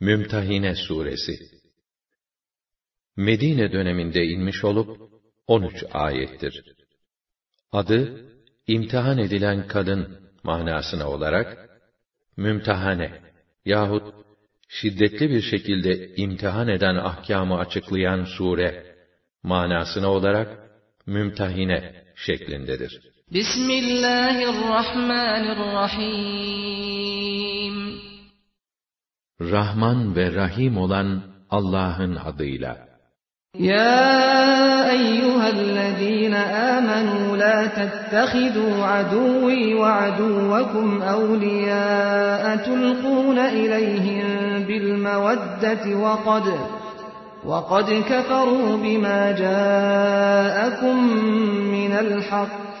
Mümtahine Suresi Medine döneminde inmiş olup 13 ayettir. Adı imtihan edilen kadın manasına olarak mümtahane yahut şiddetli bir şekilde imtihan eden ahkamı açıklayan sure manasına olarak mümtahine şeklindedir. Bismillahirrahmanirrahim Rahman ve Rahim olan Allah'ın adıyla. Ya eyyühellezîne âmenû lâ tettehidû adûvî ve adûvekum evliyâe tulqûne ileyhim bil meveddeti ve kad وَقَدْ كَفَرُوا بِمَا جَاءَكُمْ مِنَ الْحَقِّ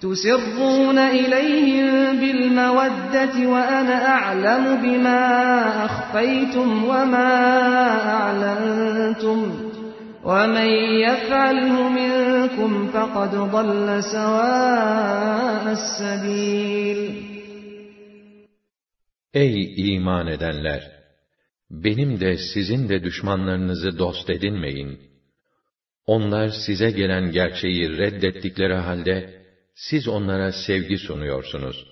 تسرون إليهم بالمودة وأنا أعلم بما أخفيتم وما أعلنتم ومن يفعله منكم فقد ضل سواء السبيل Ey iman edenler! Benim de sizin de düşmanlarınızı dost edinmeyin. Onlar size gelen gerçeği reddettikleri halde, siz onlara sevgi sunuyorsunuz.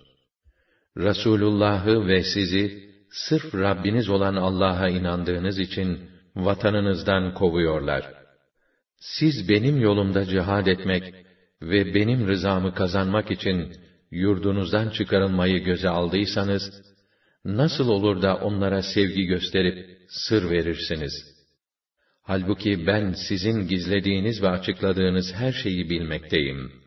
Resulullah'ı ve sizi sırf Rabbiniz olan Allah'a inandığınız için vatanınızdan kovuyorlar. Siz benim yolumda cihad etmek ve benim rızamı kazanmak için yurdunuzdan çıkarılmayı göze aldıysanız, nasıl olur da onlara sevgi gösterip sır verirsiniz? Halbuki ben sizin gizlediğiniz ve açıkladığınız her şeyi bilmekteyim.''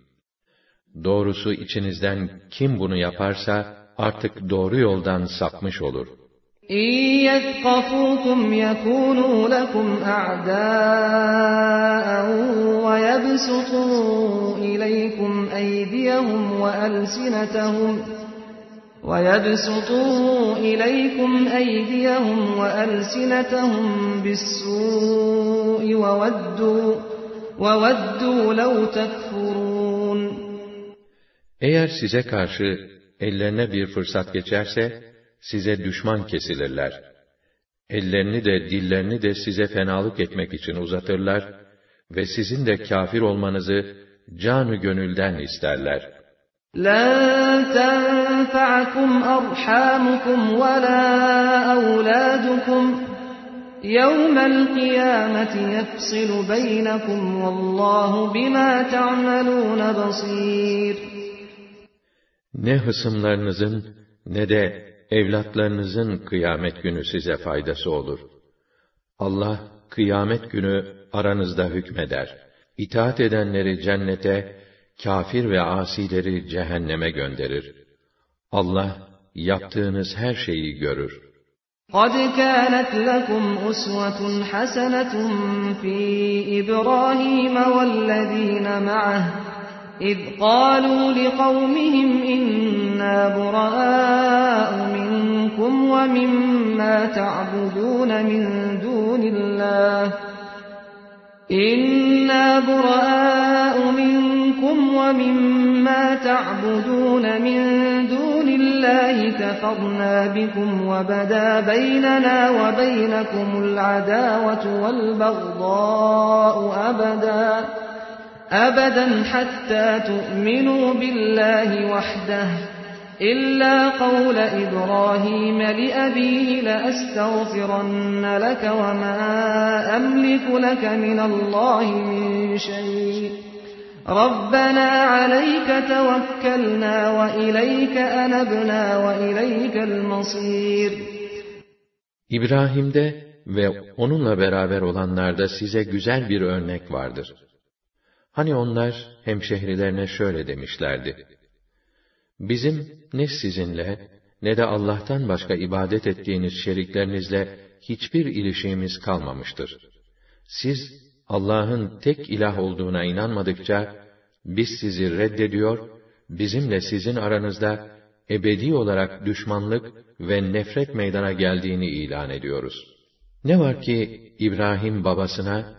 Doğrusu içinizden kim bunu yaparsa artık doğru yoldan sapmış olur. يَثْقَفُوكُمْ يَكُونُوا لَكُمْ أَعْدَاءً وَيَبْسُطُوا إِلَيْكُمْ أَيْدِيَهُمْ وَأَلْسِنَتَهُمْ وَيَبْسُطُوا إِلَيْكُمْ أَيْدِيَهُمْ وَأَلْسِنَتَهُمْ بِالسُّوءِ وَوَدُّوا وَوَدُّوا لَوْ تَكْفُرُونَ eğer size karşı ellerine bir fırsat geçerse, size düşman kesilirler. Ellerini de dillerini de size fenalık etmek için uzatırlar ve sizin de kafir olmanızı canı gönülden isterler. لَنْ تَنْفَعَكُمْ أَرْحَامُكُمْ وَلَا أَوْلَادُكُمْ يَوْمَ الْقِيَامَةِ يَفْصِلُ بَيْنَكُمْ وَاللّٰهُ بِمَا تَعْمَلُونَ بَصِيرٌ ne hısımlarınızın ne de evlatlarınızın kıyamet günü size faydası olur. Allah kıyamet günü aranızda hükmeder. İtaat edenleri cennete, kafir ve asileri cehenneme gönderir. Allah yaptığınız her şeyi görür. قَدْ كَانَتْ لَكُمْ أُسْوَةٌ حَسَنَةٌ فِي إِبْرَاهِيمَ وَالَّذِينَ مَعَهُ إذ قالوا لقومهم إنا براء منكم ومما تعبدون من دون الله. إنا براء منكم ومما تعبدون من دون الله كفرنا بكم وبدا بيننا وبينكم العداوة والبغضاء أبداً. أبدا حتى تؤمنوا بالله وحده إلا قول إبراهيم لأبيه لأستغفرن لك وما أملك لك من الله من شيء ربنا عليك توكلنا وإليك أنبنا وإليك المصير İbrahim'de ve onunla beraber olanlarda size güzel bir örnek vardır. Hani onlar hemşehrilerine şöyle demişlerdi. Bizim ne sizinle ne de Allah'tan başka ibadet ettiğiniz şeriklerinizle hiçbir ilişiğimiz kalmamıştır. Siz Allah'ın tek ilah olduğuna inanmadıkça biz sizi reddediyor bizimle sizin aranızda ebedi olarak düşmanlık ve nefret meydana geldiğini ilan ediyoruz. Ne var ki İbrahim babasına,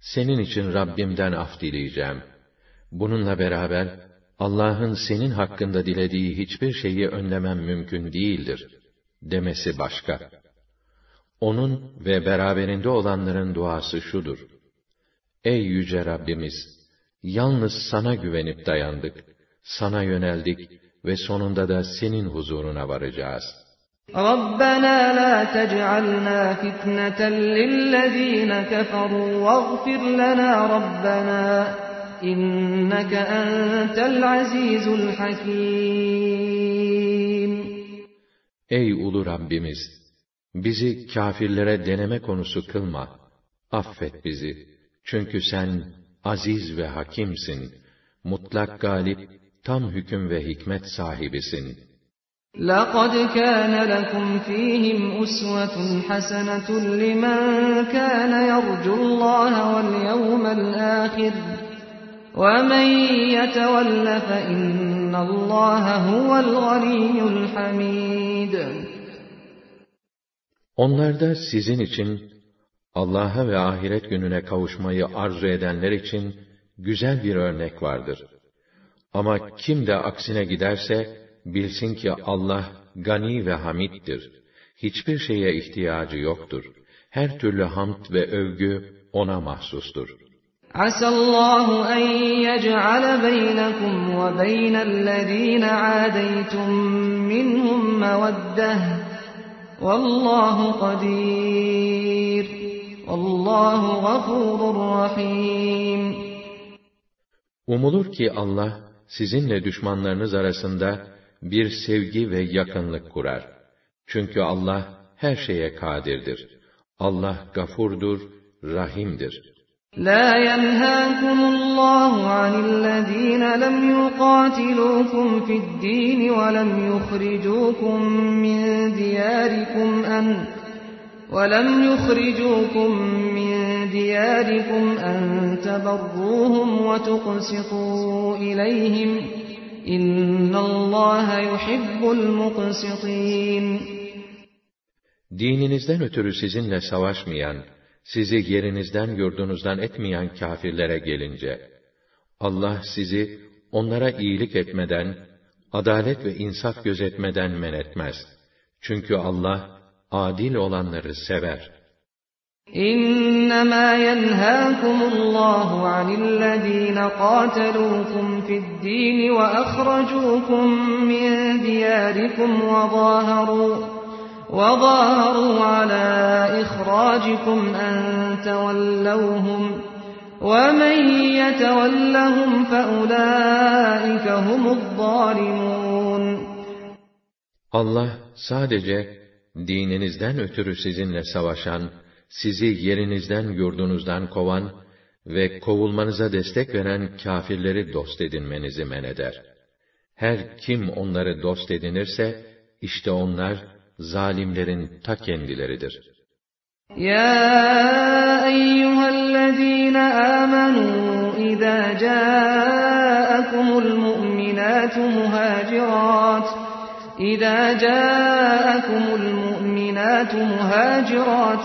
senin için Rabbimden af dileyeceğim. Bununla beraber, Allah'ın senin hakkında dilediği hiçbir şeyi önlemem mümkün değildir, demesi başka. Onun ve beraberinde olanların duası şudur. Ey yüce Rabbimiz! Yalnız sana güvenip dayandık, sana yöneldik ve sonunda da senin huzuruna varacağız. رَبَّنَا لَا تَجْعَلْنَا فِتْنَةً لِلَّذ۪ينَ كَفَرُوا وَاغْفِرْ لَنَا رَبَّنَا اِنَّكَ أَنْتَ الْعَز۪يزُ الْحَك۪يمُ Ey ulu Rabbimiz! Bizi kâfirlere deneme konusu kılma. Affet bizi. Çünkü sen aziz ve hakimsin. Mutlak galip, tam hüküm ve hikmet sahibisin. لَقَدْ كَانَ لَكُمْ ف۪يهِمْ أُسْوَةٌ حَسَنَةٌ لِمَنْ كَانَ يَرْجُو اللّٰهَ وَالْيَوْمَ الْآخِرِ وَمَنْ يَتَوَلَّ فَإِنَّ اللّٰهَ هُوَ الْغَنِيُّ الْحَمِيدُ Onlarda sizin için, Allah'a ve ahiret gününe kavuşmayı arzu edenler için güzel bir örnek vardır. Ama kim de aksine giderse, bilsin ki Allah gani ve hamiddir. Hiçbir şeye ihtiyacı yoktur. Her türlü hamd ve övgü ona mahsustur. Asallahu en yec'ale beynekum ve beynellezîne âdeytum minhum meveddeh. Vallahu kadir. Vallahu gafurur rahim. Umulur ki Allah sizinle düşmanlarınız arasında bir sevgi ve yakınlık kurar. Çünkü Allah her şeye kadirdir. Allah gafurdur, rahimdir. لا ينهاكم الله عن الذين لم يقاتلوكم في الدين ولم يخرجوكم من دياركم أن ولم يخرجوكم من دياركم أن تبروهم وتقسطوا إليهم İnnallâhe yuhibbul muqsitin. Dininizden ötürü sizinle savaşmayan, sizi yerinizden yurdunuzdan etmeyen kâfirlere gelince, Allah sizi onlara iyilik etmeden, adalet ve insaf gözetmeden men etmez. Çünkü Allah, adil olanları sever.'' إنما ينهاكم الله عن الذين قاتلوكم في الدين وأخرجوكم من دياركم وظاهروا وظاهروا على إخراجكم أن تولوهم ومن يتولهم فأولئك هم الظالمون. Allah sadece dininizden ötürü sizinle savaşan sizi yerinizden yurdunuzdan kovan ve kovulmanıza destek veren kâfirleri dost edinmenizi men eder. Her kim onları dost edinirse, işte onlar, zalimlerin ta kendileridir. Ya eyyühellezîne âmenû, idâ câekumul mu'minâtu muhâcirât, idâ câekumul mu'minâtu muhâcirât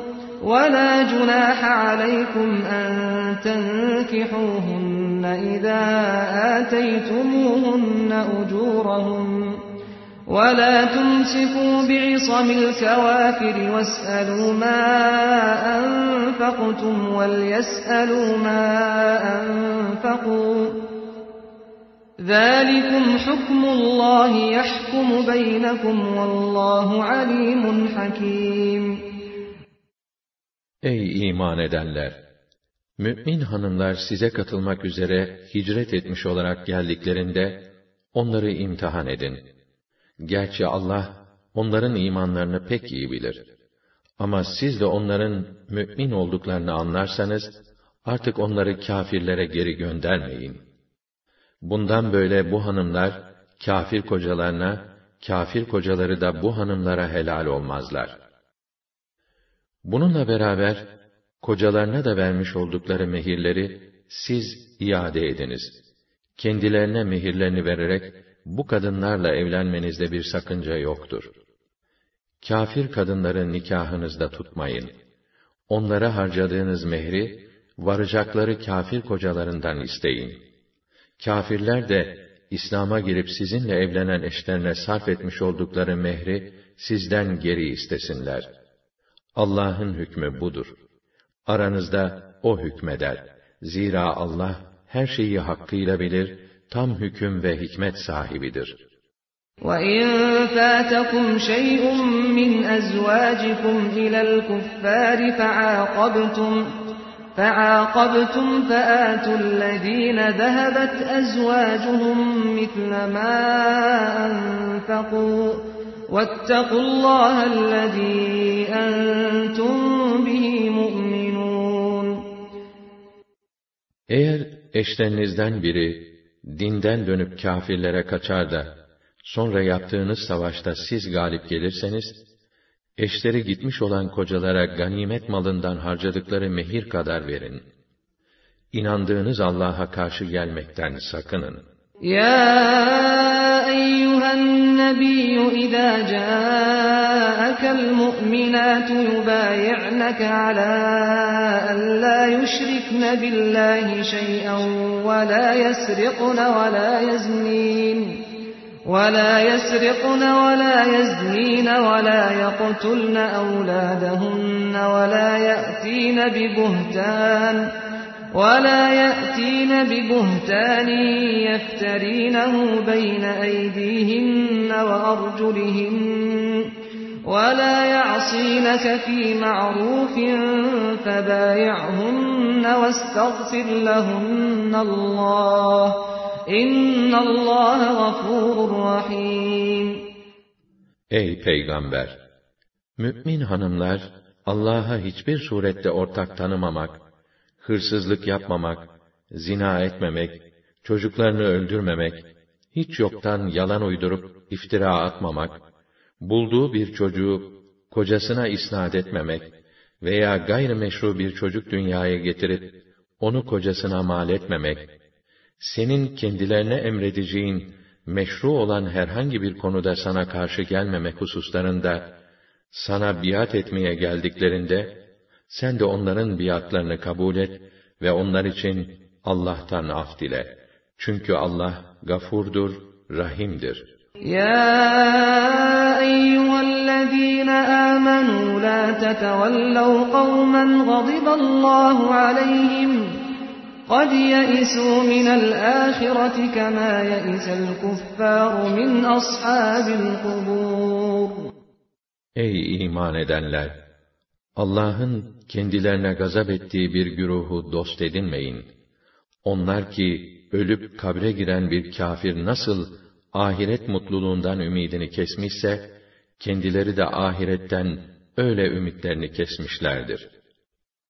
ولا جناح عليكم أن تنكحوهن إذا آتيتموهن أجورهم. ولا تمسكوا بعصم الكوافر واسألوا ما أنفقتم وليسألوا ما أنفقوا. ذلكم حكم الله يحكم بينكم والله عليم حكيم. Ey iman edenler! Mü'min hanımlar size katılmak üzere hicret etmiş olarak geldiklerinde, onları imtihan edin. Gerçi Allah, onların imanlarını pek iyi bilir. Ama siz de onların mümin olduklarını anlarsanız, artık onları kâfirlere geri göndermeyin. Bundan böyle bu hanımlar, kâfir kocalarına, kâfir kocaları da bu hanımlara helal olmazlar. Bununla beraber, kocalarına da vermiş oldukları mehirleri, siz iade ediniz. Kendilerine mehirlerini vererek, bu kadınlarla evlenmenizde bir sakınca yoktur. Kafir kadınları nikahınızda tutmayın. Onlara harcadığınız mehri, varacakları kafir kocalarından isteyin. Kafirler de, İslam'a girip sizinle evlenen eşlerine sarf etmiş oldukları mehri, sizden geri istesinler. Allah'ın hükmü budur. Aranızda O hükmeder. Zira Allah, her şeyi hakkıyla bilir, tam hüküm ve hikmet sahibidir. وَإِنْ فَاتَكُمْ شَيْءٌ مِّنْ أَزْوَاجِكُمْ إِلَى الْكُفَّارِ فَعَاقَبْتُمْ فَعَاقَبْتُمْ فَآتُوا الَّذِينَ ذَهَبَتْ أَزْوَاجُهُمْ مِثْلَ مَا أَنفَقُوا وَاتَّقُوا اللَّهَ الَّذِي أَنْتُمْ بِهِ مُؤْمِنُونَ Eğer eşlerinizden biri dinden dönüp kâfirlere kaçar da sonra yaptığınız savaşta siz galip gelirseniz eşleri gitmiş olan kocalara ganimet malından harcadıkları mehir kadar verin. İnandığınız Allah'a karşı gelmekten sakının. Ya أيها النبي إذا جاءك المؤمنات يبايعنك على أن لا يشركن بالله شيئا ولا يسرقن ولا يزنين ولا يسرقن ولا يزنين ولا يقتلن أولادهن ولا يأتين ببهتان ۖ ولا يأتين ببهتان يفترينه بين أيديهن وأرجلهن ولا يعصينك في معروف فبايعهن واستغفر لهن الله İnna Allah gafurur rahim. Ey peygamber! Mümin hanımlar Allah'a hiçbir surette ortak tanımamak, hırsızlık yapmamak, zina etmemek, çocuklarını öldürmemek, hiç yoktan yalan uydurup iftira atmamak, bulduğu bir çocuğu kocasına isnat etmemek veya gayrimeşru bir çocuk dünyaya getirip onu kocasına mal etmemek, senin kendilerine emredeceğin meşru olan herhangi bir konuda sana karşı gelmemek hususlarında sana biat etmeye geldiklerinde sen de onların biatlarını kabul et ve onlar için Allah'tan af dile. Çünkü Allah gafurdur, rahimdir. Ya eyyühellezîne âmenû lâ tetevellev kavmen gadiballahu aleyhim قَدْ يَئِسُوا مِنَ الْآخِرَةِ كَمَا يَئِسَ الْكُفَّارُ مِنْ أَصْحَابِ الْقُبُورِ Ey iman edenler! Allah'ın kendilerine gazap ettiği bir güruhu dost edinmeyin. Onlar ki ölüp kabre giren bir kafir nasıl ahiret mutluluğundan ümidini kesmişse, kendileri de ahiretten öyle ümitlerini kesmişlerdir.''